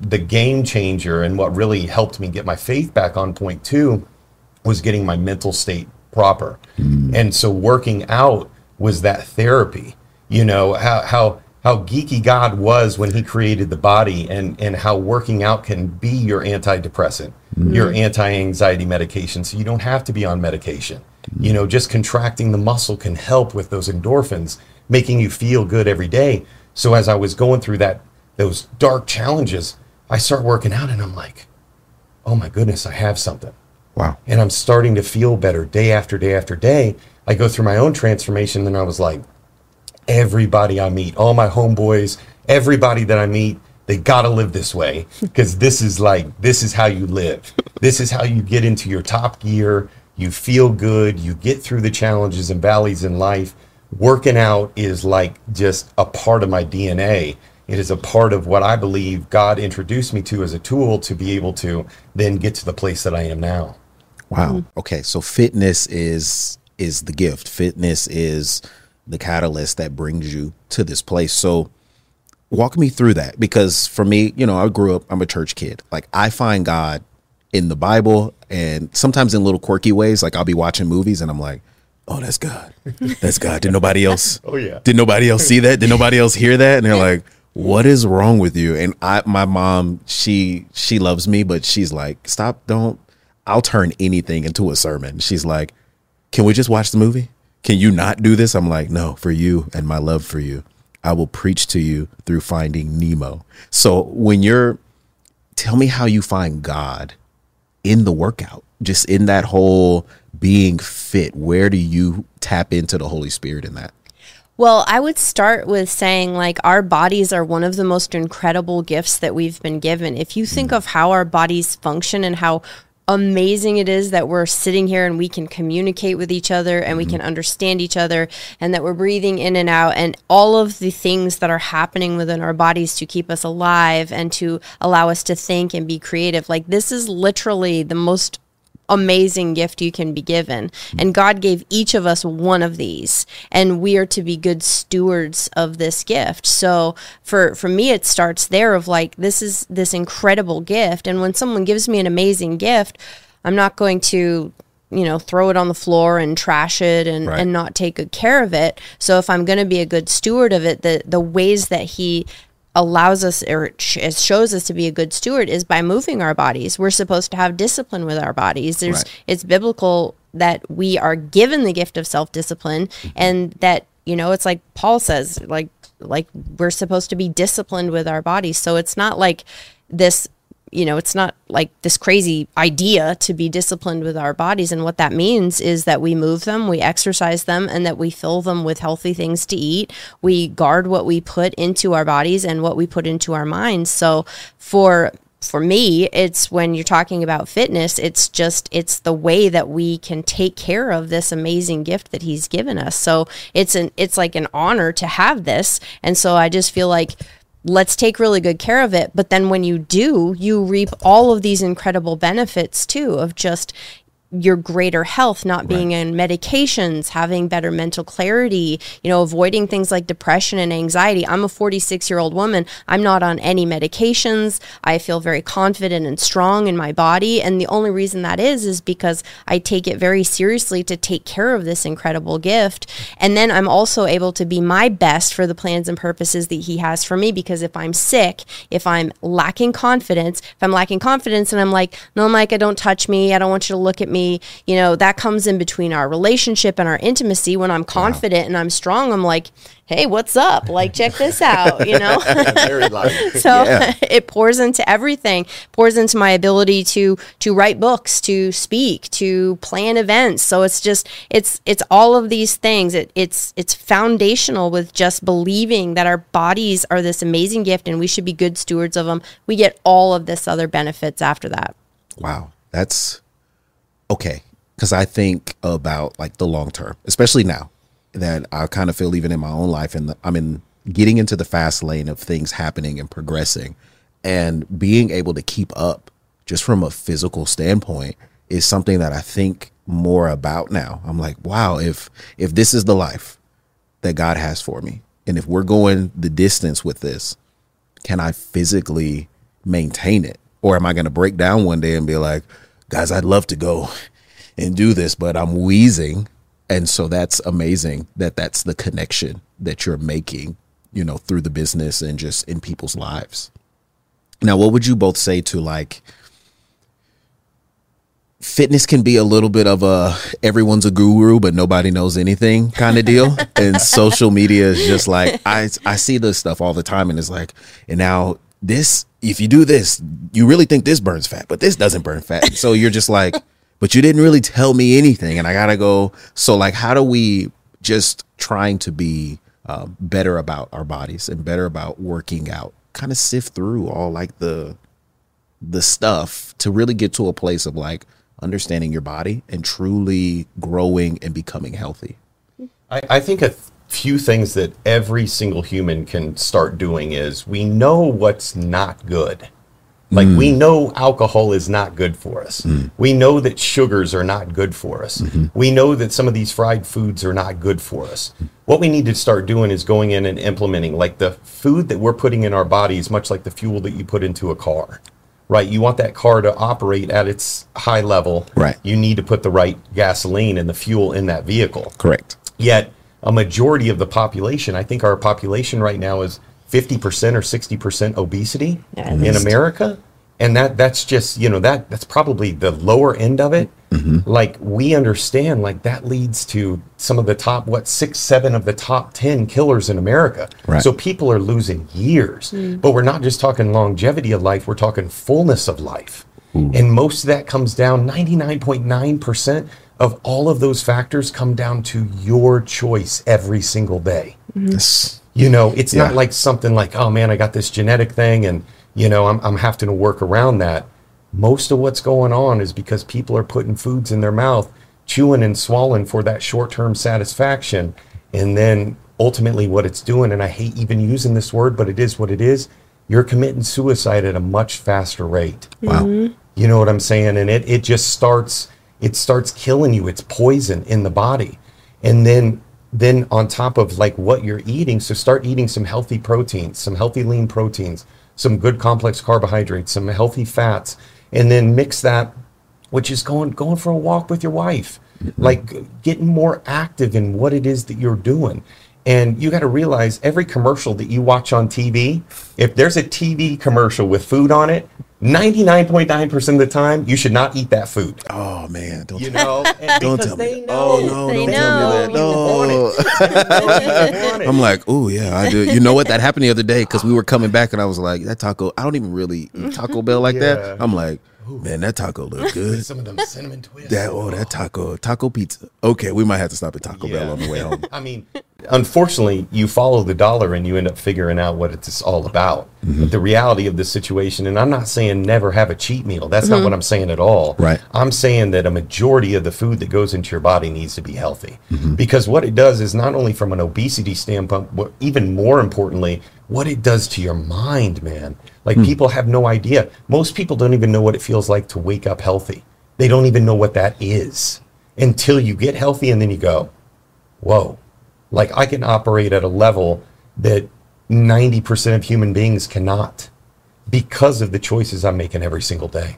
the game changer and what really helped me get my faith back on point too was getting my mental state proper. Mm. And so working out was that therapy. You know, how how how geeky God was when he created the body and and how working out can be your antidepressant, mm. your anti-anxiety medication so you don't have to be on medication. You know, just contracting the muscle can help with those endorphins, making you feel good every day. So as I was going through that those dark challenges, I start working out and I'm like, "Oh my goodness, I have something." Wow. and I'm starting to feel better day after day after day. I go through my own transformation, and I was like, everybody I meet, all my homeboys, everybody that I meet, they gotta live this way because this is like this is how you live. This is how you get into your top gear. You feel good. You get through the challenges and valleys in life. Working out is like just a part of my DNA. It is a part of what I believe God introduced me to as a tool to be able to then get to the place that I am now. Wow. Okay, so fitness is is the gift. Fitness is the catalyst that brings you to this place. So walk me through that because for me, you know, I grew up I'm a church kid. Like I find God in the Bible and sometimes in little quirky ways like I'll be watching movies and I'm like, "Oh, that's God. That's God. Did nobody else Oh, yeah. Did nobody else see that? Did nobody else hear that?" And they're like, "What is wrong with you?" And I my mom, she she loves me, but she's like, "Stop, don't I'll turn anything into a sermon. She's like, Can we just watch the movie? Can you not do this? I'm like, No, for you and my love for you. I will preach to you through finding Nemo. So when you're, tell me how you find God in the workout, just in that whole being fit. Where do you tap into the Holy Spirit in that? Well, I would start with saying, like, our bodies are one of the most incredible gifts that we've been given. If you think of how our bodies function and how amazing it is that we're sitting here and we can communicate with each other and we mm-hmm. can understand each other and that we're breathing in and out and all of the things that are happening within our bodies to keep us alive and to allow us to think and be creative. Like, this is literally the most amazing gift you can be given. And God gave each of us one of these, and we are to be good stewards of this gift. So for for me it starts there of like this is this incredible gift and when someone gives me an amazing gift, I'm not going to you know throw it on the floor and trash it and, Right. and not take good care of it so if i'm going to be a good steward of it the the ways that he allows us or it shows us to be a good steward is by moving our bodies. We're supposed to have discipline with our bodies. There's Right. it's biblical that we are given the gift of self-discipline mm-hmm. and that you know it's like Paul says like like we're supposed to be disciplined with our bodies. So it's not like this you know, it's not like this crazy idea to be disciplined with our bodies. And what that means is that we move them, we exercise them, and that we fill them with healthy things to eat. We guard what we put into our bodies and what we put into our minds. So for for me, it's when you're talking about fitness, it's just it's the way that we can take care of this amazing gift that he's given us. So it's an it's like an honor to have this. And so I just feel like let's take really good care of it. But then when you do, you reap all of these incredible benefits too of just your greater health, not being in medications, having better mental clarity, you know, avoiding things like depression and anxiety. I'm a 46 year old woman. I'm not on any medications. I feel very confident and strong in my body. And the only reason that is, is because I take it very seriously to take care of this incredible gift. And then I'm also able to be my best for the plans and purposes that He has for me. Because if I'm sick, if I'm lacking confidence, if I'm lacking confidence and I'm like, no, Micah, don't touch me. I don't want you to look at me. You know, that comes in between our relationship and our intimacy. When I'm confident and I'm strong, I'm like, hey, what's up? Like, check this out, you know? So Yeah. it pours into everything pours into my ability to to write books to speak to plan events so it's just it's it's all of these things it, it's it's foundational with just believing that our bodies are this amazing gift and we should be good stewards of them we get all of this other benefits after that Wow, that's okay. Because I think about like the long term, especially now that I kind of feel even in my own life, and I'm in getting into the fast lane of things happening and progressing, and being able to keep up just from a physical standpoint is something that I think more about now. I'm like, wow, if if this is the life that God has for me, and if we're going the distance with this, can I physically maintain it? Or am I going to break down one day and be like, guys, I'd love to go and do this, but I'm wheezing. And so that's amazing that that's the connection that you're making, you know, through the business and just in people's lives. Now, what would you both say to like fitness can be a little bit of a everyone's a guru but nobody knows anything kind of deal and social media is just like I I see this stuff all the time and it's like and now this if you do this you really think this burns fat but this doesn't burn fat so you're just like but you didn't really tell me anything and I got to go so like how do we just trying to be uh, better about our bodies and better about working out kind of sift through all like the the stuff to really get to a place of like understanding your body and truly growing and becoming healthy. I, I think a th- few things that every single human can start doing is we know what's not good. Like we mm. know alcohol is not good for us. Mm. We know that sugars are not good for us. Mm-hmm. We know that some of these fried foods are not good for us. What we need to start doing is going in and implementing like the food that we're putting in our bodies, much like the fuel that you put into a car. Right? You want that car to operate at its high level. Right. You need to put the right gasoline and the fuel in that vehicle. Correct. Yet a majority of the population, I think our population right now is 50% or 60% obesity Yeah, in least. America. And that that's just, you know, that that's probably the lower end of it. Mm-hmm. Like we understand like that leads to some of the top what 6 7 of the top 10 killers in America. Right. So people are losing years. Mm. But we're not just talking longevity of life, we're talking fullness of life. And most of that comes down 99.9% of all of those factors come down to your choice every single day. Mm-hmm. Yes. You know, it's Yeah. not like something like, oh man, I got this genetic thing and, you know, I'm, I'm having to work around that. Most of what's going on is because people are putting foods in their mouth, chewing and swallowing for that short term satisfaction. And then ultimately, what it's doing, and I hate even using this word, but it is what it is, you're committing suicide at a much faster rate. Wow. Mm-hmm. You know what I'm saying? And it, it just starts it starts killing you. It's poison in the body. And then then on top of like what you're eating, so start eating some healthy proteins, some healthy lean proteins, some good complex carbohydrates, some healthy fats, and then mix that which is going going for a walk with your wife. Mm-hmm. Like getting more active in what it is that you're doing. And you got to realize every commercial that you watch on TV, if there's a TV commercial with food on it, 99.9% of the time, you should not eat that food. Oh man, don't You know, oh, Don't tell me know. Oh no, They don't know. tell me that. No. I'm like, oh yeah, I do. You know what? That happened the other day because we were coming back and I was like, that taco. I don't even really eat Taco Bell like Yeah. that. I'm like, man, that taco look good. Some of them cinnamon twists. That oh, that taco, taco pizza. Okay, we might have to stop at Taco Bell on the way home. I mean, unfortunately, you follow the dollar and you end up figuring out what it's all about. Mm-hmm. But the reality of the situation, and I'm not saying never have a cheat meal. That's not what I'm saying at all. Right. I'm saying that a majority of the food that goes into your body needs to be healthy. Mm-hmm. Because what it does is not only from an obesity standpoint, but even more importantly, what it does to your mind, man. Like Hmm. people have no idea. Most people don't even know what it feels like to wake up healthy. They don't even know what that is until you get healthy and then you go, whoa, like I can operate at a level that 90% of human beings cannot because of the choices I'm making every single day.